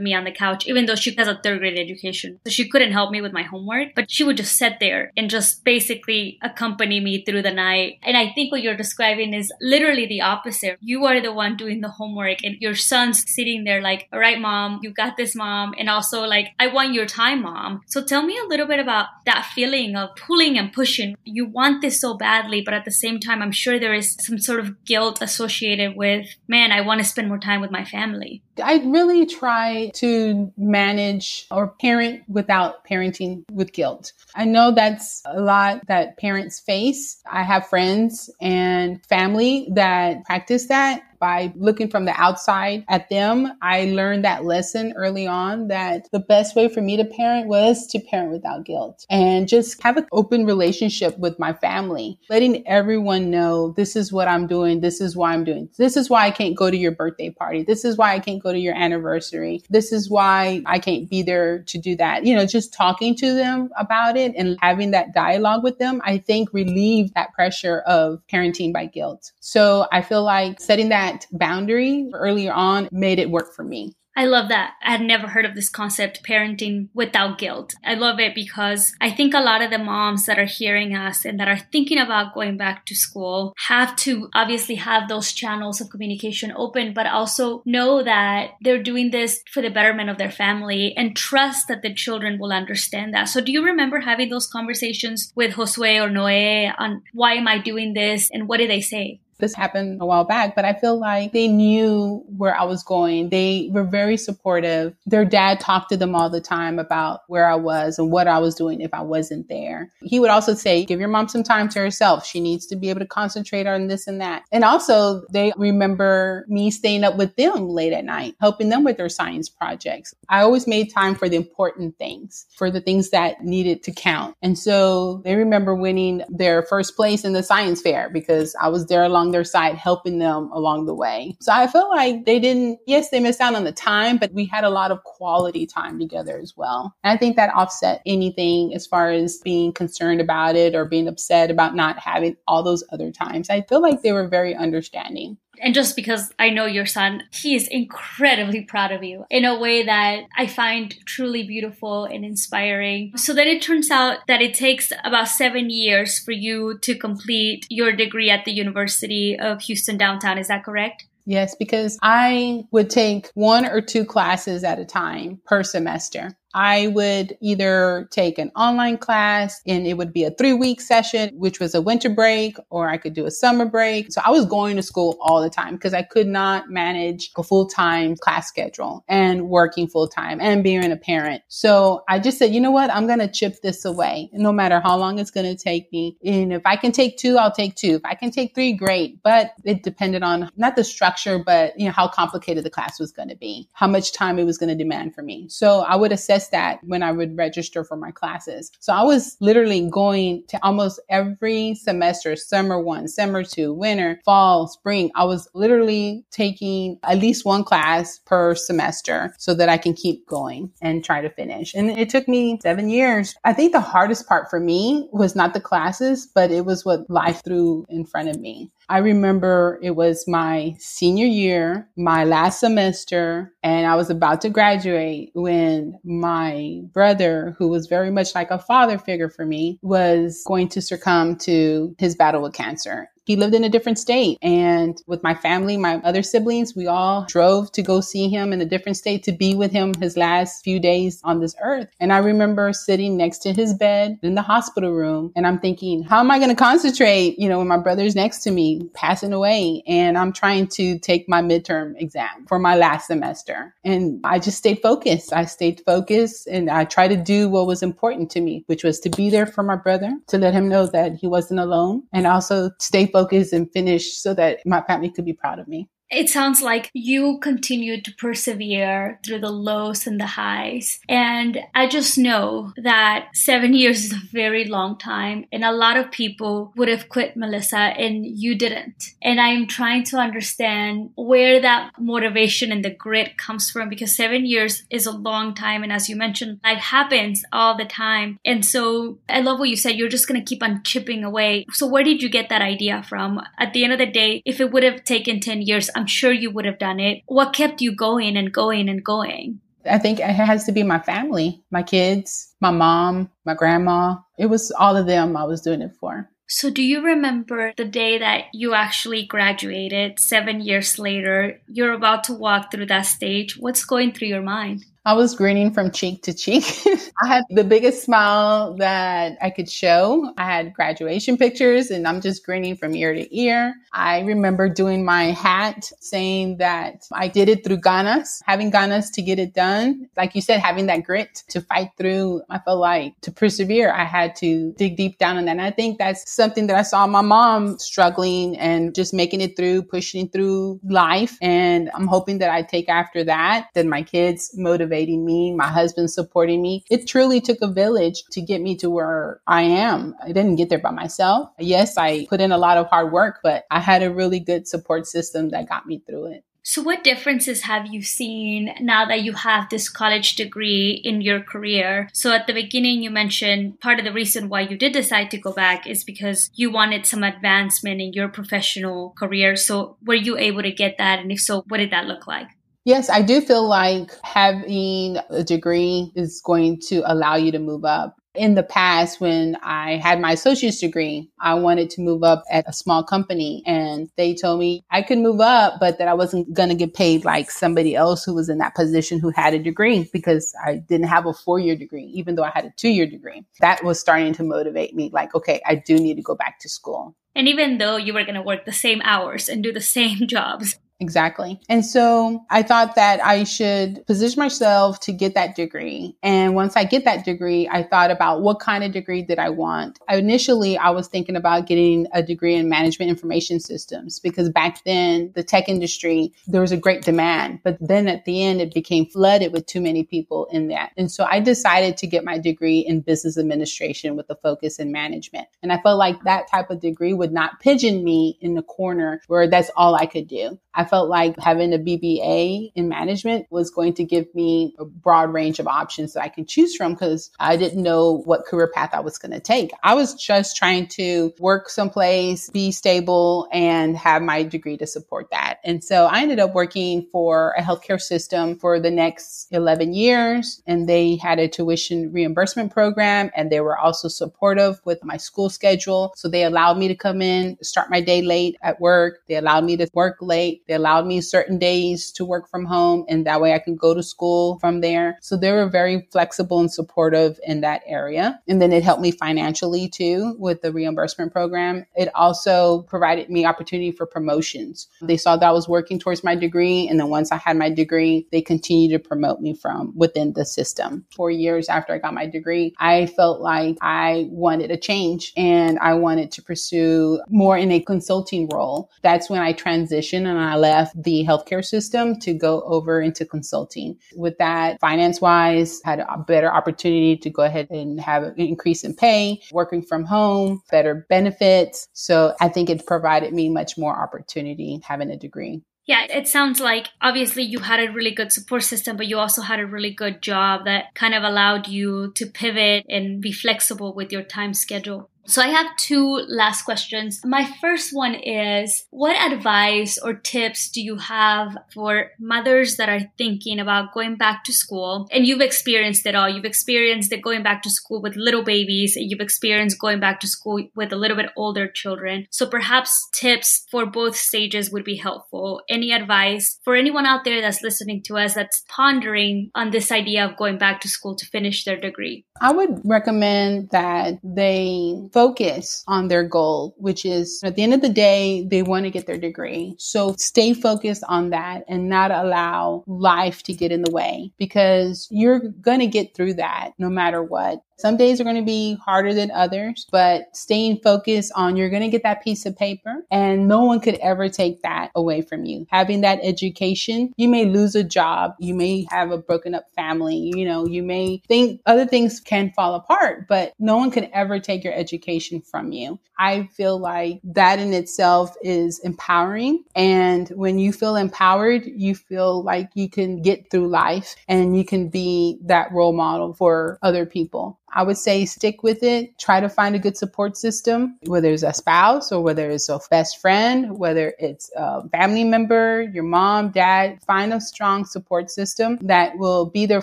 me on the couch, even though she has a third grade education. So, she couldn't help me with my homework, but she would just sit there and just basically accompany me through the night. And I think what you're describing is literally the opposite. You are the one doing the homework, and your son's sitting there like, all right, mom, you got this, mom. And also, like, I want your time, mom. So, tell me a a little bit about that feeling of pulling and pushing? You want this so badly, but at the same time, I'm sure there is some sort of guilt associated with, man, I want to spend more time with my family. I really try to manage or parent without parenting with guilt. I know that's a lot that parents face. I have friends and family that practice that by looking from the outside at them, I learned that lesson early on that the best way for me to parent was to parent without guilt and just have an open relationship with my family, letting everyone know this is what I'm doing. This is why I'm doing. This is why I can't go to your birthday party. This is why I can't go to your anniversary. This is why I can't be there to do that. You know, just talking to them about it and having that dialogue with them, I think relieved that pressure of parenting by guilt. So I feel like setting that that boundary earlier on made it work for me. I love that. I had never heard of this concept, parenting without guilt. I love it because I think a lot of the moms that are hearing us and that are thinking about going back to school have to obviously have those channels of communication open, but also know that they're doing this for the betterment of their family and trust that the children will understand that. So, do you remember having those conversations with Josue or Noe on why am I doing this and what did they say? This happened a while back, but I feel like they knew where I was going. They were very supportive. Their dad talked to them all the time about where I was and what I was doing if I wasn't there. He would also say, give your mom some time to herself. She needs to be able to concentrate on this and that. And also they remember me staying up with them late at night, helping them with their science projects. I always made time for the important things, for the things that needed to count. And so they remember winning their first place in the science fair because I was there along along their side, helping them along the way. So I feel like they didn't, yes, they missed out on the time, but we had a lot of quality time together as well. And I think that offset anything as far as being concerned about it or being upset about not having all those other times. I feel like they were very understanding. And just because I know your son, he is incredibly proud of you in a way that I find truly beautiful and inspiring. So then it turns out that it takes about seven years for you to complete your degree at the University of Houston downtown. Is that correct? Yes, because I would take one or two classes at a time per semester. I would either take an online class and it would be a three week session, which was a winter break, or I could do a summer break. So I was going to school all the time because I could not manage a full time class schedule and working full time and being a parent. So I just said, you know what? I'm going to chip this away no matter how long it's going to take me. And if I can take two, I'll take two. If I can take three, great. But it depended on not the structure, but you know, how complicated the class was going to be, how much time it was going to demand for me. So I would assess that when I would register for my classes. So I was literally going to almost every semester, summer one, summer two, winter, fall, spring. I was literally taking at least one class per semester so that I can keep going and try to finish. And it took me seven years. I think the hardest part for me was not the classes, but it was what life threw in front of me. I remember it was my senior year, my last semester, and I was about to graduate when my brother, who was very much like a father figure for me, was going to succumb to his battle with cancer he lived in a different state. And with my family, my other siblings, we all drove to go see him in a different state to be with him his last few days on this earth. And I remember sitting next to his bed in the hospital room and I'm thinking, how am I going to concentrate, you know, when my brother's next to me passing away and I'm trying to take my midterm exam for my last semester. And I just stayed focused. I stayed focused and I tried to do what was important to me, which was to be there for my brother, to let him know that he wasn't alone and also stay focus and finish so that my family could be proud of me. It sounds like you continued to persevere through the lows and the highs. And I just know that seven years is a very long time. And a lot of people would have quit Melissa and you didn't. And I'm trying to understand where that motivation and the grit comes from because seven years is a long time. And as you mentioned, life happens all the time. And so I love what you said. You're just going to keep on chipping away. So where did you get that idea from? At the end of the day, if it would have taken 10 years, I'm sure you would have done it. What kept you going and going and going? I think it has to be my family, my kids, my mom, my grandma. It was all of them I was doing it for. So, do you remember the day that you actually graduated seven years later? You're about to walk through that stage. What's going through your mind? I was grinning from cheek to cheek. I had the biggest smile that I could show. I had graduation pictures and I'm just grinning from ear to ear. I remember doing my hat saying that I did it through ganas, having ganas to get it done. Like you said, having that grit to fight through. I felt like to persevere, I had to dig deep down on that. And I think that's something that I saw my mom struggling and just making it through, pushing through life. And I'm hoping that I take after that, that my kids motivate motivating me, my husband supporting me. It truly took a village to get me to where I am. I didn't get there by myself. Yes, I put in a lot of hard work, but I had a really good support system that got me through it. So, what differences have you seen now that you have this college degree in your career? So, at the beginning, you mentioned part of the reason why you did decide to go back is because you wanted some advancement in your professional career. So, were you able to get that? And if so, what did that look like? Yes, I do feel like having a degree is going to allow you to move up. In the past, when I had my associate's degree, I wanted to move up at a small company and they told me I could move up, but that I wasn't going to get paid like somebody else who was in that position who had a degree because I didn't have a four year degree, even though I had a two year degree. That was starting to motivate me like, okay, I do need to go back to school. And even though you were going to work the same hours and do the same jobs, Exactly. And so I thought that I should position myself to get that degree. And once I get that degree, I thought about what kind of degree did I want. Initially, I was thinking about getting a degree in management information systems because back then, the tech industry, there was a great demand. But then at the end, it became flooded with too many people in that. And so I decided to get my degree in business administration with a focus in management. And I felt like that type of degree would not pigeon me in the corner where that's all I could do. I felt like having a BBA in management was going to give me a broad range of options that I can choose from because I didn't know what career path I was going to take. I was just trying to work someplace, be stable, and have my degree to support that. And so I ended up working for a healthcare system for the next 11 years, and they had a tuition reimbursement program, and they were also supportive with my school schedule. So they allowed me to come in, start my day late at work. They allowed me to work late. They allowed me certain days to work from home and that way I could go to school from there. So they were very flexible and supportive in that area. And then it helped me financially too with the reimbursement program. It also provided me opportunity for promotions. They saw that I was working towards my degree. And then once I had my degree, they continued to promote me from within the system. Four years after I got my degree, I felt like I wanted a change and I wanted to pursue more in a consulting role. That's when I transitioned and I I left the healthcare system to go over into consulting. With that, finance wise, had a better opportunity to go ahead and have an increase in pay, working from home, better benefits. So I think it provided me much more opportunity having a degree. Yeah, it sounds like obviously you had a really good support system, but you also had a really good job that kind of allowed you to pivot and be flexible with your time schedule. So I have two last questions. My first one is what advice or tips do you have for mothers that are thinking about going back to school? And you've experienced it all. You've experienced it going back to school with little babies. You've experienced going back to school with a little bit older children. So perhaps tips for both stages would be helpful. Any advice for anyone out there that's listening to us that's pondering on this idea of going back to school to finish their degree? I would recommend that they focus on their goal, which is at the end of the day, they want to get their degree. So stay focused on that and not allow life to get in the way because you're going to get through that no matter what. Some days are going to be harder than others, but staying focused on you're going to get that piece of paper and no one could ever take that away from you. Having that education, you may lose a job, you may have a broken up family, you know, you may think other things can fall apart, but no one could ever take your education from you. I feel like that in itself is empowering. And when you feel empowered, you feel like you can get through life and you can be that role model for other people. I would say stick with it. Try to find a good support system, whether it's a spouse or whether it's a best friend, whether it's a family member, your mom, dad. Find a strong support system that will be there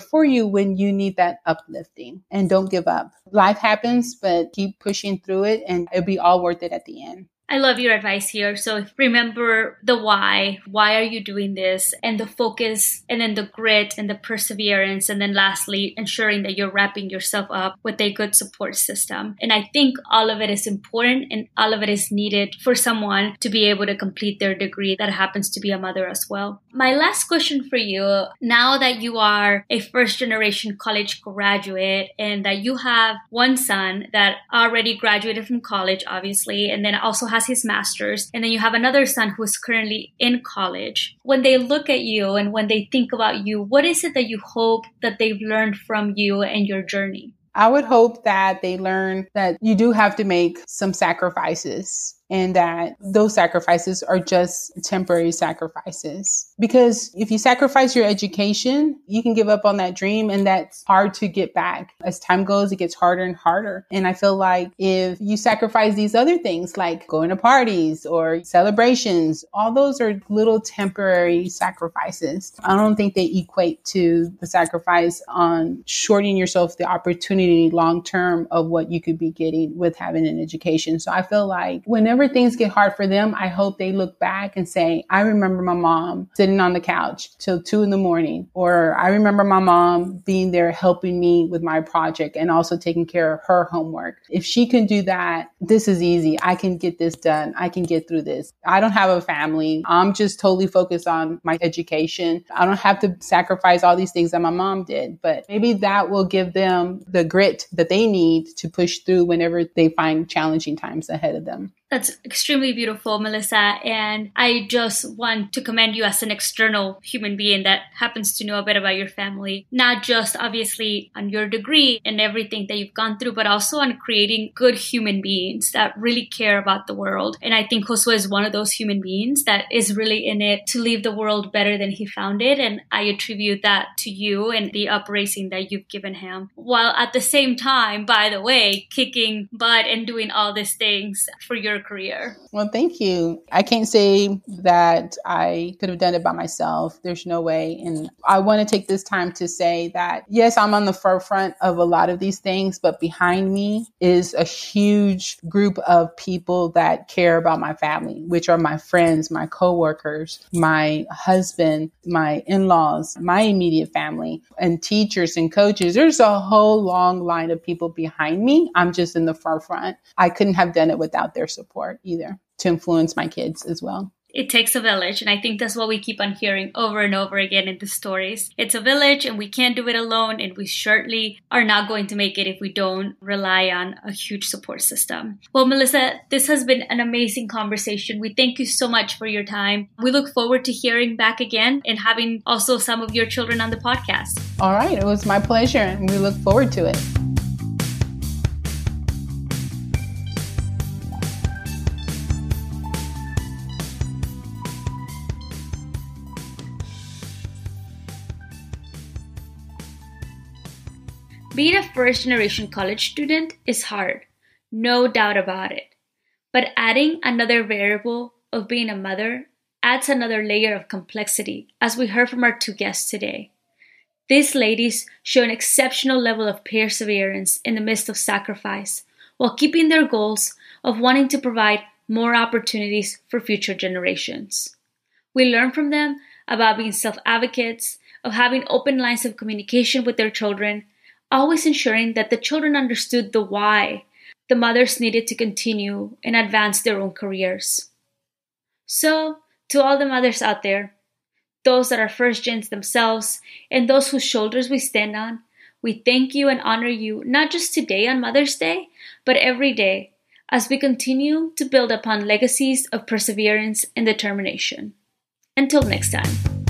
for you when you need that uplifting and don't give up. Life happens, but keep pushing through it and it'll be all worth it at the end. I love your advice here. So remember the why. Why are you doing this? And the focus, and then the grit and the perseverance. And then lastly, ensuring that you're wrapping yourself up with a good support system. And I think all of it is important and all of it is needed for someone to be able to complete their degree that happens to be a mother as well. My last question for you now that you are a first generation college graduate and that you have one son that already graduated from college, obviously, and then also has his master's, and then you have another son who is currently in college. When they look at you and when they think about you, what is it that you hope that they've learned from you and your journey? I would hope that they learn that you do have to make some sacrifices and that those sacrifices are just temporary sacrifices. Because if you sacrifice your education, you can give up on that dream and that's hard to get back. As time goes, it gets harder and harder. And I feel like if you sacrifice these other things like going to parties or celebrations, all those are little temporary sacrifices. I don't think they equate to the sacrifice on shorting yourself the opportunity long term of what you could be getting with having an education. So I feel like whenever whenever things get hard for them, I hope they look back and say, I remember my mom sitting on the couch till two in the morning, or I remember my mom being there helping me with my project and also taking care of her homework. If she can do that, this is easy. I can get this done. I can get through this. I don't have a family. I'm just totally focused on my education. I don't have to sacrifice all these things that my mom did, but maybe that will give them the grit that they need to push through whenever they find challenging times ahead of them. That's extremely beautiful, Melissa. And I just want to commend you as an external human being that happens to know a bit about your family, not just obviously on your degree and everything that you've gone through, but also on creating good human beings that really care about the world. And I think Josue is one of those human beings that is really in it to leave the world better than he found it. And I attribute that to you and the upraising that you've given him. While at the same time, by the way, kicking butt and doing all these things for your career. Well, thank you. I can't say that I could have done it by myself. There's no way. And I want to take this time to say that, yes, I'm on the forefront of a lot of these things, but behind me is a huge group of people that care about my family, which are my friends, my coworkers, my husband, my in-laws, my immediate family, and teachers and coaches. There's a whole long line of people behind me. I'm just in the forefront. I couldn't have done it without their support support either to influence my kids as well it takes a village. And I think that's what we keep on hearing over and over again in the stories. It's a village and we can't do it alone. And we certainly are not going to make it if we don't rely on a huge support system. Well, Melissa, this has been an amazing conversation. We thank you so much for your time. We look forward to hearing back again and having also some of your children on the podcast. All right. It was my pleasure. And we look forward to it. Being a first generation college student is hard, no doubt about it. But adding another variable of being a mother adds another layer of complexity, as we heard from our two guests today. These ladies show an exceptional level of perseverance in the midst of sacrifice, while keeping their goals of wanting to provide more opportunities for future generations. We learn from them about being self advocates, of having open lines of communication with their children, always ensuring that the children understood the why the mothers needed to continue and advance their own careers. So, to all the mothers out there, those that are first gens themselves, and those whose shoulders we stand on, we thank you and honor you not just today on Mother's Day, but every day as we continue to build upon legacies of perseverance and determination. Until next time.